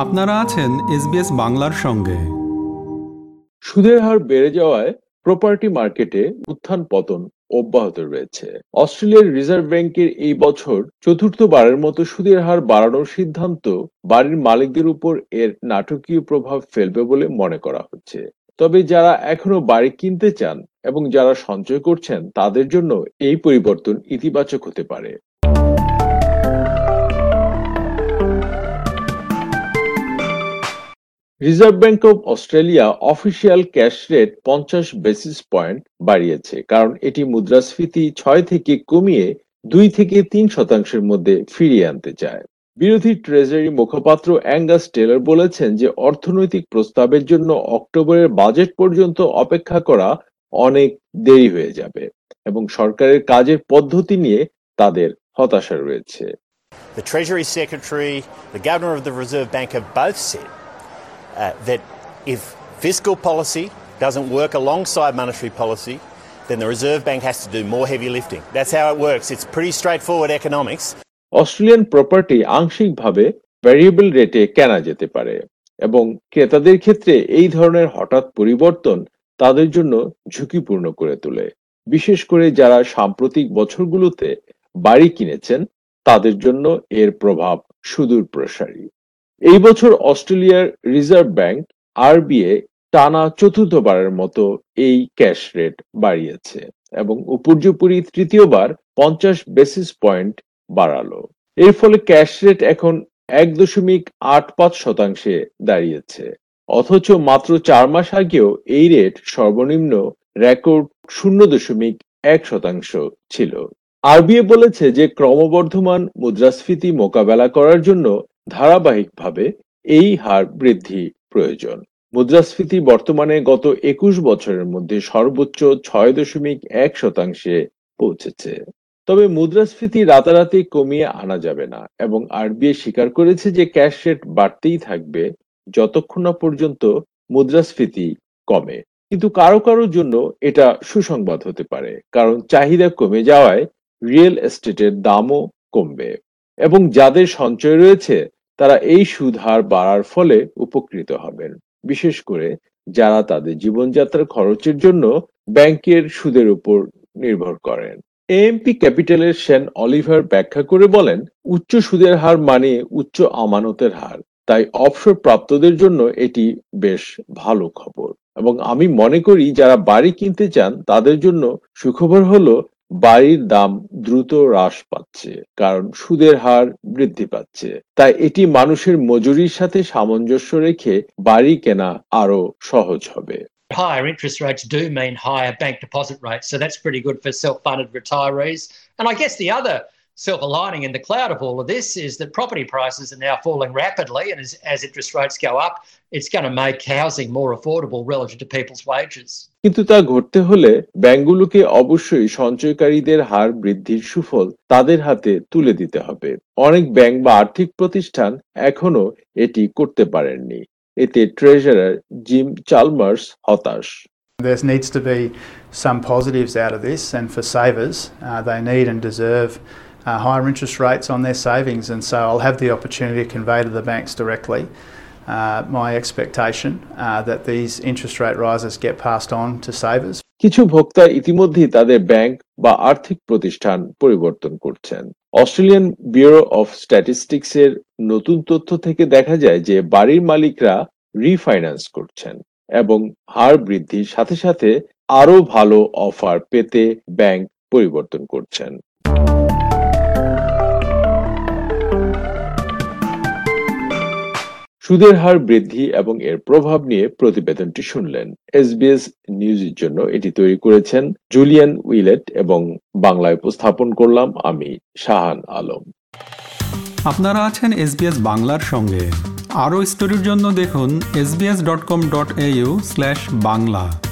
আপনারা আছেন এসবিএস বাংলার সঙ্গে। সুদের হার বেড়ে যাওয়ায় প্রপার্টি মার্কেটে উত্থান পতন অব্যাহত রয়েছে। অস্ট্রেলিয়ার রিজার্ভ ব্যাংকের এই বছর চতুর্থবারের মতো সুদের হার বাড়ানোর সিদ্ধান্ত বাড়ির মালিকদের উপর এর নাটকীয় প্রভাব ফেলবে বলে মনে করা হচ্ছে। তবে যারা এখনও বাড়ি কিনতে চান এবং যারা সঞ্চয় করছেন, তাদের জন্য এই পরিবর্তন ইতিবাচক হতে পারে। Reserve bank of Australia official cash rate পঞ্চাশ বেসিস পয়েন্ট বাড়িয়েছে কারণ এটি মুদ্রাস্ফীতি ছয় থেকে কমিয়ে দুই থেকে তিন শতাংশের মধ্যে ফিরিয়ে আনতে চায়। বিরোধী ট্রেজারি মুখপাত্র অ্যাঙ্গাস টেলর বলেছেন যে অর্থনৈতিক প্রস্তাবের জন্য অক্টোবরের বাজেট পর্যন্ত অপেক্ষা করা অনেক দেরি হয়ে যাবে এবং সরকারের কাজের পদ্ধতি নিয়ে তাদের হতাশা রয়েছে। The Treasury Secretary, the Governor of the Reserve Bank have both said uh, that if fiscal policy doesn't work alongside monetary policy, then the Reserve Bank has to do more heavy lifting. That's how it works. It's pretty straightforward economics. Australian property আংশিকভাবে variable রেটে কেনা যেতে পারে এবং ক্রেতাদের ক্ষেত্রে এই ধরনের হঠাৎ পরিবর্তন তাদের জন্য ঝুঁকিপূর্ণ করে তোলে বিশেষ করে যারা সাম্প্রতিক বছরগুলোতে বাড়ি কিনেছেন তাদের জন্য এর প্রভাব সুদূর প্রসারী এই বছর অস্ট্রেলিয়ার রিজার্ভ ব্যাংক আরবিএ টানা চতুর্থবারের মতো এই ক্যাশ রেট বাড়িয়েছে এবং উপর্যুপরি তৃতীয়বার পঞ্চাশ বেসিস পয়েন্ট বাড়ালো। এর ফলে ক্যাশ রেট এখন এক দশমিক আট পাঁচ শতাংশে দাঁড়িয়েছে। অথচ মাত্র চার মাস আগেও এই রেট সর্বনিম্ন রেকর্ড শূন্য দশমিক এক শতাংশ ছিল। আরবিএ বলেছে যে ক্রমবর্ধমান মুদ্রাস্ফীতি মোকাবেলা করার জন্য ধারাবাহিকভাবে এই হার বৃদ্ধি প্রয়োজন। মুদ্রাস্ফীতি বর্তমানে গত একুশ বছরের মধ্যে সর্বোচ্চ ছয় দশমিক এক শতাংশে পৌঁছেছে। তবে মুদ্রাস্ফীতি রাতারাতি কমিয়ে আনা যাবে না এবং আরবিআই স্বীকার করেছে যে ক্যাশ রেট বাড়তেই থাকবে যতক্ষণ না পর্যন্ত মুদ্রাস্ফীতি কমে। কিন্তু কারও কারোর জন্য এটা সুসংবাদ হতে পারে, কারণ চাহিদা কমে যাওয়ায় রিয়েল এস্টেটের দামও কমবে। এবং যাদের সঞ্চয় রয়েছে তারা এই সুদ হার বাড়ার ফলে উপকৃত হবেন। বিশেষ করে যারা তাদের জীবনযাত্রার খরচের জন্য ব্যাংকের সুদের উপর নির্ভর করেন। এএমপি ক্যাপিটালের সেন অলিভার ব্যাখ্যা করে বলেন, উচ্চ সুদের হার মানে উচ্চ আমানতের হার। তাই অবসর প্রাপ্তদের জন্য এটি বেশ ভালো খবর। এবং আমি মনে করি, যারা বাড়ি কিনতে চান, তাদের জন্য সুখবর হলো বাড়ির দাম দ্রুত হ্রাস পাচ্ছে কারণ সুদের হার বৃদ্ধি পাচ্ছে তাই এটি মানুষের মজুরির সাথে সামঞ্জস্য রেখে বাড়ি কেনা আরও সহজ হবে Higher interest rates do mean higher bank deposit rates, so that's pretty good for self funded retirees. And I guess the other silver lining in the cloud of all of this is that property prices are now falling rapidly, and as, as interest rates go up, it's going to make housing more affordable relative to people's wages. কিন্তু তা ঘটতে হলে ব্যাংকগুলোকে অবশ্যই সঞ্চয়কারীদের হার বৃদ্ধির সুফল তাদের হাতে তুলে দিতে হবে অনেক ব্যাংক বা আর্থিক প্রতিষ্ঠান এখনো এটি করতে পারেননি এতে ট্রেজারার জিম চালমার্স হতাশ There needs to be some positives out of this, and for savers, uh, they need and deserve uh, higher interest rates on their savings. And so I'll have the opportunity to convey to the banks directly uh, my expectation uh, that these interest rate rises get passed on to savers. কিছু ভোক্তা ইতিমধ্যেই তাদের bank বা আর্থিক প্রতিষ্ঠান পরিবর্তন করছেন Australian bureau of statistics এর নতুন তথ্য থেকে দেখা যায় যে বাড়ির মালিকরা রিফাইন্যান্স করছেন এবং হার বৃদ্ধির সাথে সাথে আরো ভালো অফার পেতে ব্যাংক পরিবর্তন করছেন সুদের হার বৃদ্ধি এবং এর প্রভাব নিয়ে প্রতিবেদনটি শুনলেন। এসবিএস নিউজের জন্য এটি তৈরি করেছেন জুলিয়ান উইলেট এবং বাংলায় উপস্থাপন করলাম আমি শাহান আলম। আপনারা আছেন এসবিএস বাংলার সঙ্গে। আরও স্টোরির জন্য দেখুন SBS dot com dot Bangla.